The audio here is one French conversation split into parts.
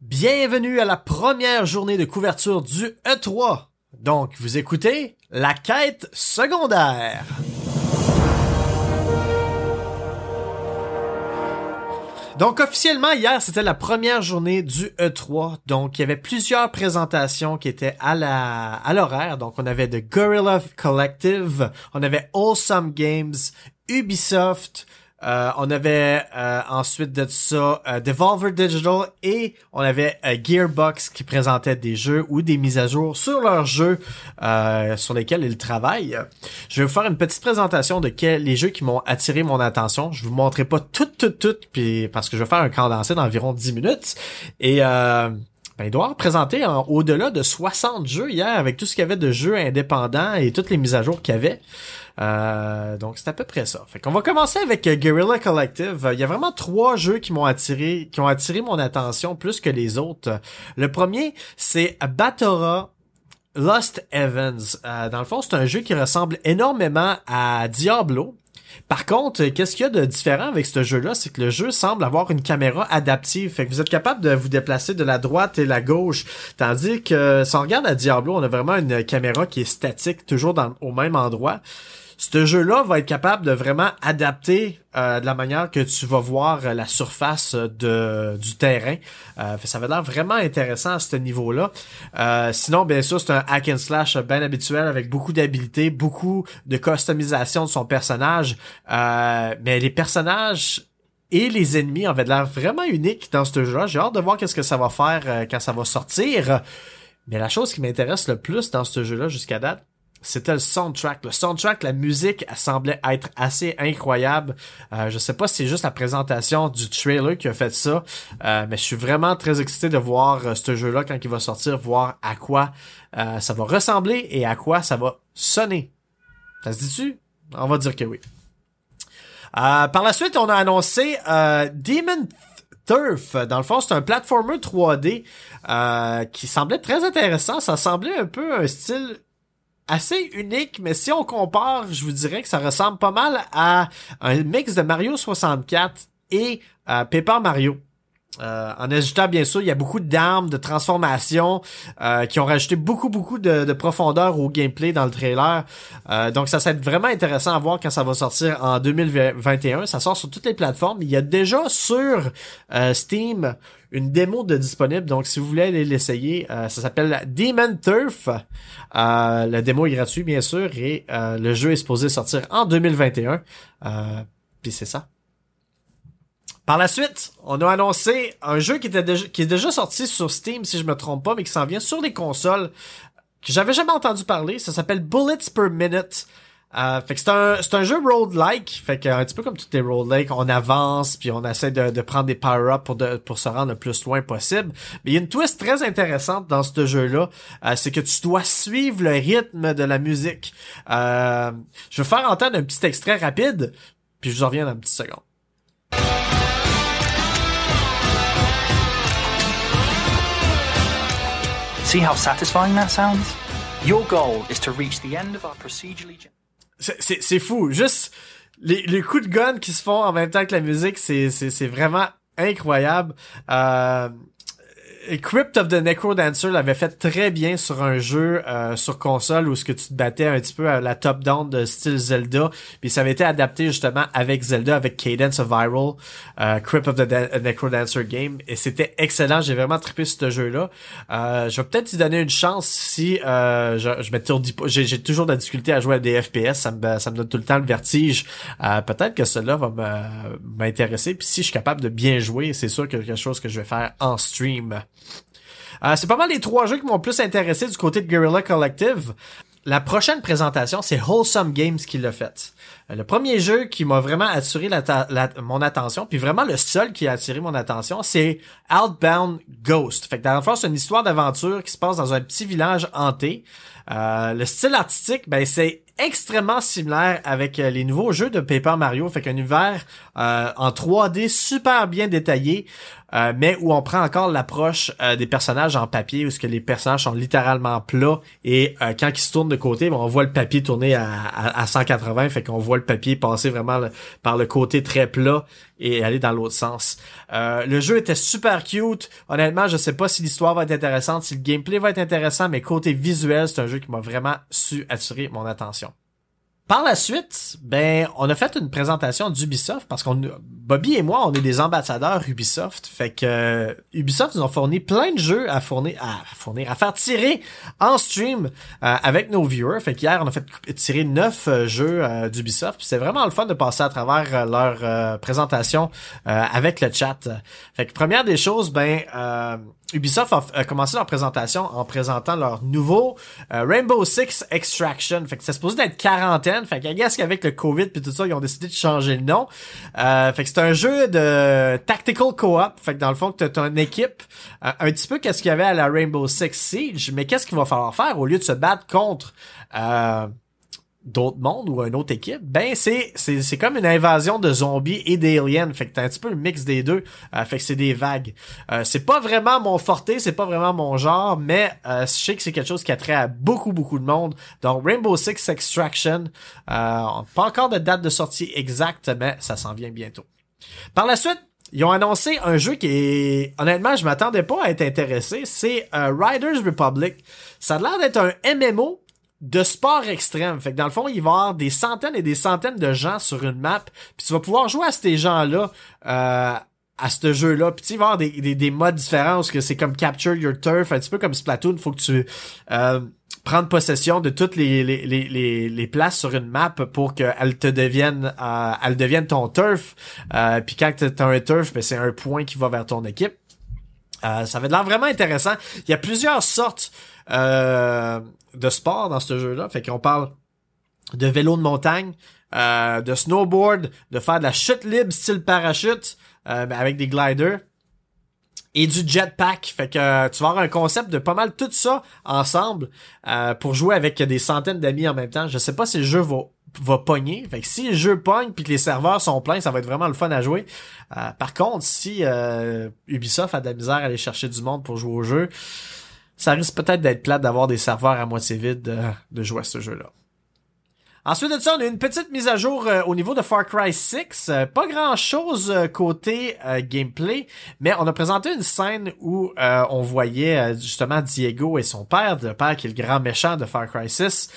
Bienvenue à la première journée de couverture du E3. Donc, vous écoutez la quête secondaire. Donc officiellement hier c'était la première journée du E3 donc il y avait plusieurs présentations qui étaient à la à l'horaire donc on avait The Gorilla Collective, on avait Awesome Games, Ubisoft, euh, on avait euh, ensuite de ça euh, Devolver Digital et on avait Gearbox qui présentait des jeux ou des mises à jour sur leurs jeux sur lesquels ils travaillent. Je vais vous faire une petite présentation de quels les jeux qui m'ont attiré mon attention. Je vous montrerai pas tout, tout, tout, puis parce que je vais faire un condensé d'environ 10 minutes. Et ben, il doit avoir présenté au-delà de 60 jeux hier avec tout ce qu'il y avait de jeux indépendants et toutes les mises à jour qu'il y avait. Euh, donc c'est à peu près ça. Fait qu'on va commencer avec Guerrilla Collective. Il y a vraiment trois jeux qui m'ont attiré, qui ont attiré mon attention plus que les autres. Le premier, c'est Batora Lost Evans. Euh, dans le fond, c'est un jeu qui ressemble énormément à Diablo. Par contre, qu'est-ce qu'il y a de différent avec ce jeu-là, c'est que le jeu semble avoir une caméra adaptive, fait que vous êtes capable de vous déplacer de la droite et la gauche, tandis que si on regarde à Diablo, on a vraiment une caméra qui est statique, toujours au même endroit ce jeu-là va être capable de vraiment adapter euh, de la manière que tu vas voir la surface de, du terrain. Euh, ça va l'air vraiment intéressant à ce niveau-là. Euh, sinon, bien sûr, c'est un hack and slash bien habituel avec beaucoup d'habilités, beaucoup de customisation de son personnage. mais les personnages et les ennemis avaient l'air vraiment uniques dans ce jeu-là. J'ai hâte de voir qu'est-ce que ça va faire quand ça va sortir. Mais la chose qui m'intéresse le plus dans ce jeu-là jusqu'à date, c'était le soundtrack. Le soundtrack, la musique, elle semblait être assez incroyable. Euh, je sais pas si c'est juste la présentation du trailer qui a fait ça, euh, mais je suis vraiment très excité de voir euh, ce jeu-là quand il va sortir, voir à quoi euh, ça va ressembler et à quoi ça va sonner. Ça se dit-tu? On va dire que oui. par la suite, on a annoncé Demon Turf. Dans le fond, c'est un platformer 3D qui semblait très intéressant. Ça semblait un peu un style assez unique, mais si on compare, je vous dirais que ça ressemble pas mal à un mix de Mario 64 et euh, Paper Mario. Euh, en ajoutant bien sûr, il y a beaucoup d'armes, de transformations euh, qui ont rajouté beaucoup beaucoup de, profondeur au gameplay dans le trailer. Euh, donc ça, ça va être vraiment intéressant à voir quand ça va sortir en 2021. Ça sort sur toutes les plateformes. Il y a déjà sur Steam une démo de disponible. Donc si vous voulez aller l'essayer, ça s'appelle Demon Turf. la démo est gratuite bien sûr et le jeu est supposé sortir en 2021. Puis c'est ça. Par la suite, on a annoncé un jeu qui, était déjà, qui est déjà sorti sur Steam, si je me trompe pas, mais qui s'en vient sur les consoles, que j'avais jamais entendu parler. Ça s'appelle Bullets per Minute. Euh, fait que c'est un, c'est un jeu road-like, fait que un petit peu comme toutes les road-like, on avance puis on essaie de, de prendre des power-ups pour, de, pour se rendre le plus loin possible. Mais il y a une twist très intéressante dans ce jeu-là, euh, c'est que tu dois suivre le rythme de la musique. Euh, je vais faire entendre un petit extrait rapide, puis je vous reviens dans une petite seconde. See how satisfying that sounds? Your goal is to reach the end of our procedurally... C'est fou. Juste les, les coups de gun qui se font en même temps que la musique, c'est vraiment incroyable. Euh, Crypt of the Necrodancer l'avait fait très bien sur un jeu euh, sur console où ce que tu te battais un petit peu à la top-down de style Zelda. Puis ça avait été adapté justement avec Zelda, avec Cadence of Viral, euh, Crypt of the Necrodancer game. Et c'était excellent. J'ai vraiment trippé ce jeu-là. Euh, je vais peut-être y donner une chance si euh, je, je m'étourdis pas. J'ai toujours de la difficulté à jouer à des FPS. Ça me, ça me donne tout le temps le vertige. Euh, peut-être que cela va m'intéresser. Puis si je suis capable de bien jouer, c'est sûr que quelque chose que je vais faire en stream. Euh, c'est pas mal les trois jeux qui m'ont plus intéressé du côté de Guerrilla Collective. La prochaine présentation, c'est Wholesome Games qui l'a fait. Euh, le premier jeu qui m'a vraiment attiré mon attention, puis vraiment le seul qui a attiré mon attention, c'est Outbound Ghost. Fait que dans le c'est une histoire d'aventure qui se passe dans un petit village hanté. Euh, le style artistique, ben c'est extrêmement similaire avec euh, les nouveaux jeux de Paper Mario, fait qu'un univers euh, en 3D super bien détaillé, euh, mais où on prend encore l'approche des personnages en papier, où ce que les personnages sont littéralement plats et quand ils se tournent de côté, ben, on voit le papier tourner à, à, 180, fait qu'on voit le papier passer vraiment par le côté très plat et aller dans l'autre sens. Euh, le jeu était super cute. Honnêtement, je sais pas si l'histoire va être intéressante, si le gameplay va être intéressant, mais côté visuel, c'est un jeu qui m'a vraiment su attirer mon attention. Par la suite, ben, on a fait une présentation d'Ubisoft parce qu'on, Bobby et moi, on est des ambassadeurs Ubisoft. Fait que euh, Ubisoft nous ont fourni plein de jeux à fournir, à fournir, à faire tirer en stream euh, avec nos viewers. Fait qu'hier, on a fait tirer neuf euh, jeux d'Ubisoft. C'est vraiment le fun de passer à travers leur présentation avec le chat. Fait que première des choses, ben, Ubisoft a, commencé leur présentation en présentant leur nouveau euh, Rainbow Six Extraction. Fait que c'est supposé d'être quarantaine. Fait que qu'avec le Covid puis tout ça, ils ont décidé de changer le nom. Euh, fait que c'est un jeu de tactical co-op. Fait que dans le fond, tu as une équipe. Euh, un petit peu qu'est-ce qu'il y avait à la Rainbow Six Siege. Mais qu'est-ce qu'il va falloir faire au lieu de se battre contre d'autres mondes ou une autre équipe, ben c'est c'est comme une invasion de zombies et d'aliens. Fait que t'as un petit peu le mix des deux. Euh, fait que c'est des vagues. Euh, c'est pas vraiment mon forté, c'est pas vraiment mon genre, mais euh, je sais que c'est quelque chose qui attrait à beaucoup beaucoup de monde. Donc Rainbow Six Extraction, pas encore de date de sortie exacte, mais ça s'en vient bientôt. Par la suite, ils ont annoncé un jeu qui est honnêtement, je m'attendais pas à être intéressé, c'est Riders Republic. Ça a l'air d'être un MMO de sport extrême. Fait que dans le fond, il va y avoir des centaines et des centaines de gens sur une map. Puis tu vas pouvoir jouer à ces gens-là euh, à ce jeu-là. Puis tu vas avoir des, des, des, modes différents parce que c'est comme Capture Your Turf, un petit peu comme Splatoon. Faut que tu euh, prennes possession de toutes les, les, les, les, places sur une map pour qu'elles te deviennent euh, deviennent ton turf. Euh, puis quand t'as un turf, ben, c'est un point qui va vers ton équipe. Euh, ça va être l'air vraiment intéressant. Il y a plusieurs sortes euh, de sport dans ce jeu-là. Fait qu'on parle de vélo de montagne, euh, de snowboard, de faire de la chute libre style parachute euh, avec des gliders et du jetpack. Fait que euh, tu vas avoir un concept de pas mal tout ça ensemble euh, pour jouer avec des centaines d'amis en même temps. Je sais pas si le jeu va va pogner. Fait que si le jeu pogne puis que les serveurs sont pleins, ça va être vraiment le fun à jouer. par contre, si Ubisoft a de la misère à aller chercher du monde pour jouer au jeu, ça risque peut-être d'être plate d'avoir des serveurs à moitié vides euh, de jouer à ce jeu-là. Ensuite de ça, on a une petite mise à jour euh, au niveau de Far Cry 6. Euh, pas grand-chose côté gameplay, mais on a présenté une scène où on voyait justement Diego et son père, le père qui est le grand méchant de Far Cry 6,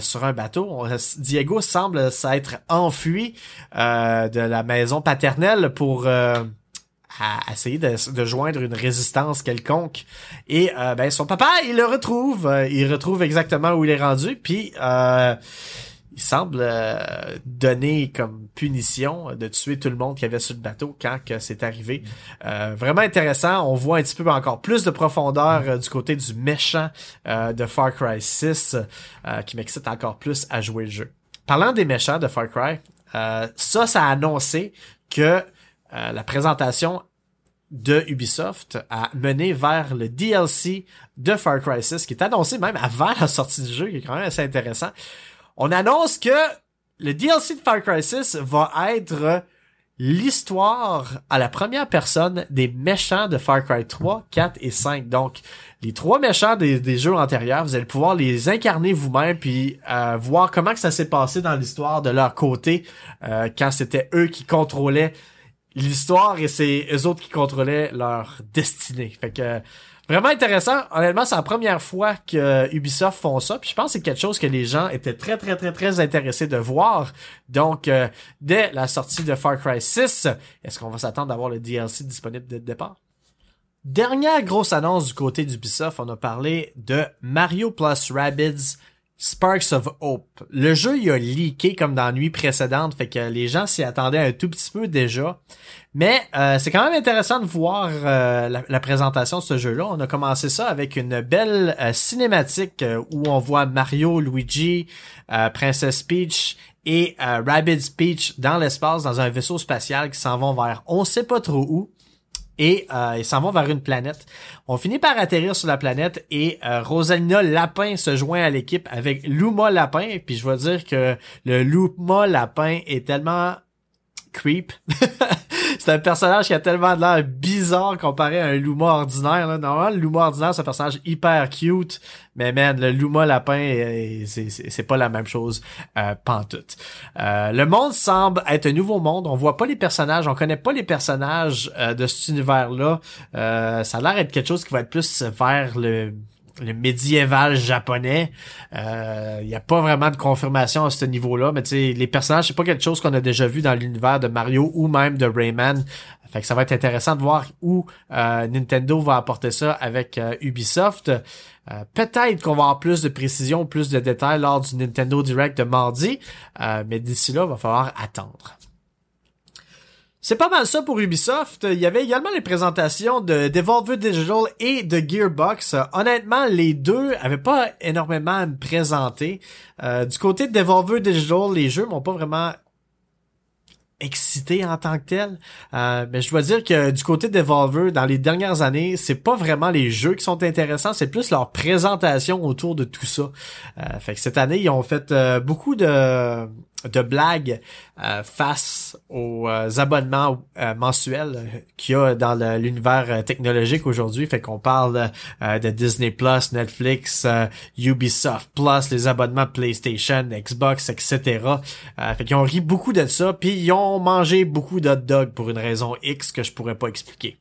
sur un bateau. Diego semble s'être enfui de la maison paternelle pour essayer de, joindre une résistance quelconque. Et euh, ben son papa, il le retrouve. Euh, il retrouve exactement où il est rendu. Puis euh, il semble donner comme punition de tuer tout le monde qui avait sur le bateau quand que c'est arrivé. vraiment intéressant. On voit un petit peu encore plus de profondeur du côté du méchant de Far Cry 6 qui m'excite encore plus à jouer le jeu. Parlant des méchants de Far Cry, ça, ça a annoncé que euh, la présentation de Ubisoft a mené vers le DLC de Far Cry 6 qui est annoncé même avant la sortie du jeu, qui est quand même assez intéressant. On annonce que le DLC de Far Cry 6 va être l'histoire à la première personne des méchants de Far Cry 3, 4 et 5. Donc, les trois méchants des, jeux antérieurs, vous allez pouvoir les incarner vous-même puis euh, voir comment que ça s'est passé dans l'histoire de leur côté euh, quand c'était eux qui contrôlaient l'histoire et c'est eux autres qui contrôlaient leur destinée. Fait que vraiment intéressant. Honnêtement, c'est la première fois que Ubisoft font ça. Puis je pense que c'est quelque chose que les gens étaient très très très très intéressés de voir. Donc euh, dès la sortie de Far Cry 6, est-ce qu'on va s'attendre d'avoir le DLC disponible dès le départ? Dernière grosse annonce du côté d'Ubisoft, on a parlé de Mario plus Rabbids Sparks of Hope. Le jeu, il a leaké comme dans la nuit précédente, fait que les gens s'y attendaient un tout petit peu déjà. Mais euh, c'est quand même intéressant de voir euh, la, présentation de ce jeu-là. On a commencé ça avec une belle euh, cinématique où on voit Mario, Luigi, Princess Peach et Rabbids Peach dans l'espace dans un vaisseau spatial qui s'en vont vers on sait pas trop où et euh, ils s'en vont vers une planète. On finit par atterrir sur la planète et euh, Rosalina Lapin se joint à l'équipe avec Luma Lapin. Puis je veux dire que le Luma Lapin est tellement creep. c'est un personnage qui a tellement l'air bizarre comparé à un Luma ordinaire. Là. Normalement, le Luma ordinaire, c'est un personnage hyper cute, mais man, le Luma lapin, euh, c'est pas la même chose euh, pantoute. Euh, le monde semble être un nouveau monde. On voit pas les personnages, on connaît pas les personnages euh, de cet univers-là. ça a l'air d'être quelque chose qui va être plus vers le le médiéval japonais. Il euh, n'y a pas vraiment de confirmation à ce niveau-là, mais les personnages, c'est pas quelque chose qu'on a déjà vu dans l'univers de Mario ou même de Rayman. Fait que ça va être intéressant de voir où euh, Nintendo va apporter ça avec euh, Ubisoft. Peut-être qu'on va avoir plus de précision, plus de détails lors du Nintendo Direct de mardi, mais d'ici là, il va falloir attendre. C'est pas mal ça pour Ubisoft. Il y avait également les présentations de Devolver Digital et de Gearbox. Honnêtement, les deux avaient pas énormément à me présenter. Euh, du côté de Devolver Digital, les jeux m'ont pas vraiment excité en tant que tel. Euh, mais je dois dire que du côté de Devolver, dans les dernières années, c'est pas vraiment les jeux qui sont intéressants, c'est plus leur présentation autour de tout ça. Euh, fait que cette année, ils ont fait beaucoup de de blagues euh, face aux euh, abonnements euh, mensuels qu'il y a dans l'univers technologique aujourd'hui. Fait qu'on parle de Disney Plus, Netflix, Ubisoft Plus, les abonnements PlayStation, Xbox, etc. fait qu'ils ont ri beaucoup de ça, puis ils ont mangé beaucoup d'hot dogs pour une raison X que je pourrais pas expliquer.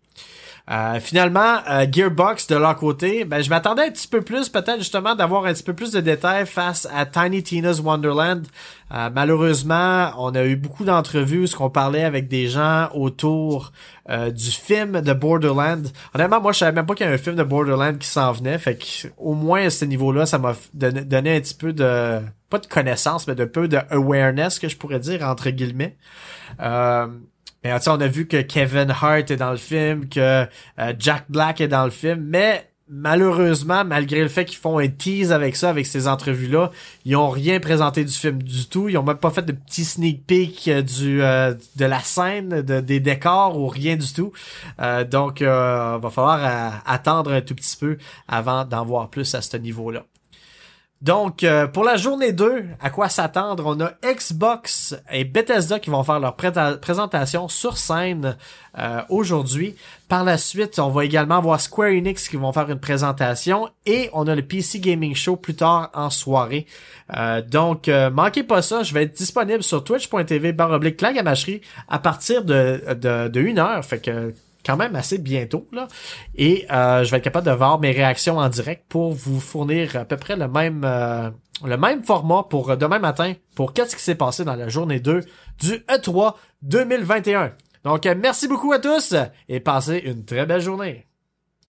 Euh, finalement, euh, Gearbox de leur côté, ben, je m'attendais un petit peu plus, peut-être justement d'avoir un petit peu plus de détails face à Tiny Tina's Wonderland. Euh, malheureusement, on a eu beaucoup d'entrevues, ce qu'on parlait avec des gens autour du film de Borderland. Honnêtement, moi, je savais même pas qu'il y avait un film de Borderland qui s'en venait, fait que au moins à ce niveau-là, ça m'a donné un petit peu de pas de connaissance, mais de peu de awareness que je pourrais dire entre guillemets. Euh, mais on a vu que Kevin Hart est dans le film, que euh, Jack Black est dans le film, mais malheureusement, malgré le fait qu'ils font un tease avec ça, avec ces entrevues-là, ils ont rien présenté du film du tout. Ils ont même pas fait de petits sneak peek euh, du euh, de la scène, de, des décors ou rien du tout. donc, va falloir attendre un tout petit peu avant d'en voir plus à ce niveau-là. Donc, euh, pour la journée 2, à quoi s'attendre? On a Xbox et Bethesda qui vont faire leur présentation sur scène euh, aujourd'hui. Par la suite, on va également voir Square Enix qui vont faire une présentation et on a le PC Gaming Show plus tard en soirée. Euh, donc, manquez pas ça, je vais être disponible sur twitch.tv baroblique à partir de, de, de 1 heure. Fait que quand même assez bientôt. Là. Et euh, je vais être capable de voir mes réactions en direct pour vous fournir à peu près le même, euh, le même format pour demain matin pour qu'est-ce qui s'est passé dans la journée 2 du E3 2021. Donc, merci beaucoup à tous et passez une très belle journée.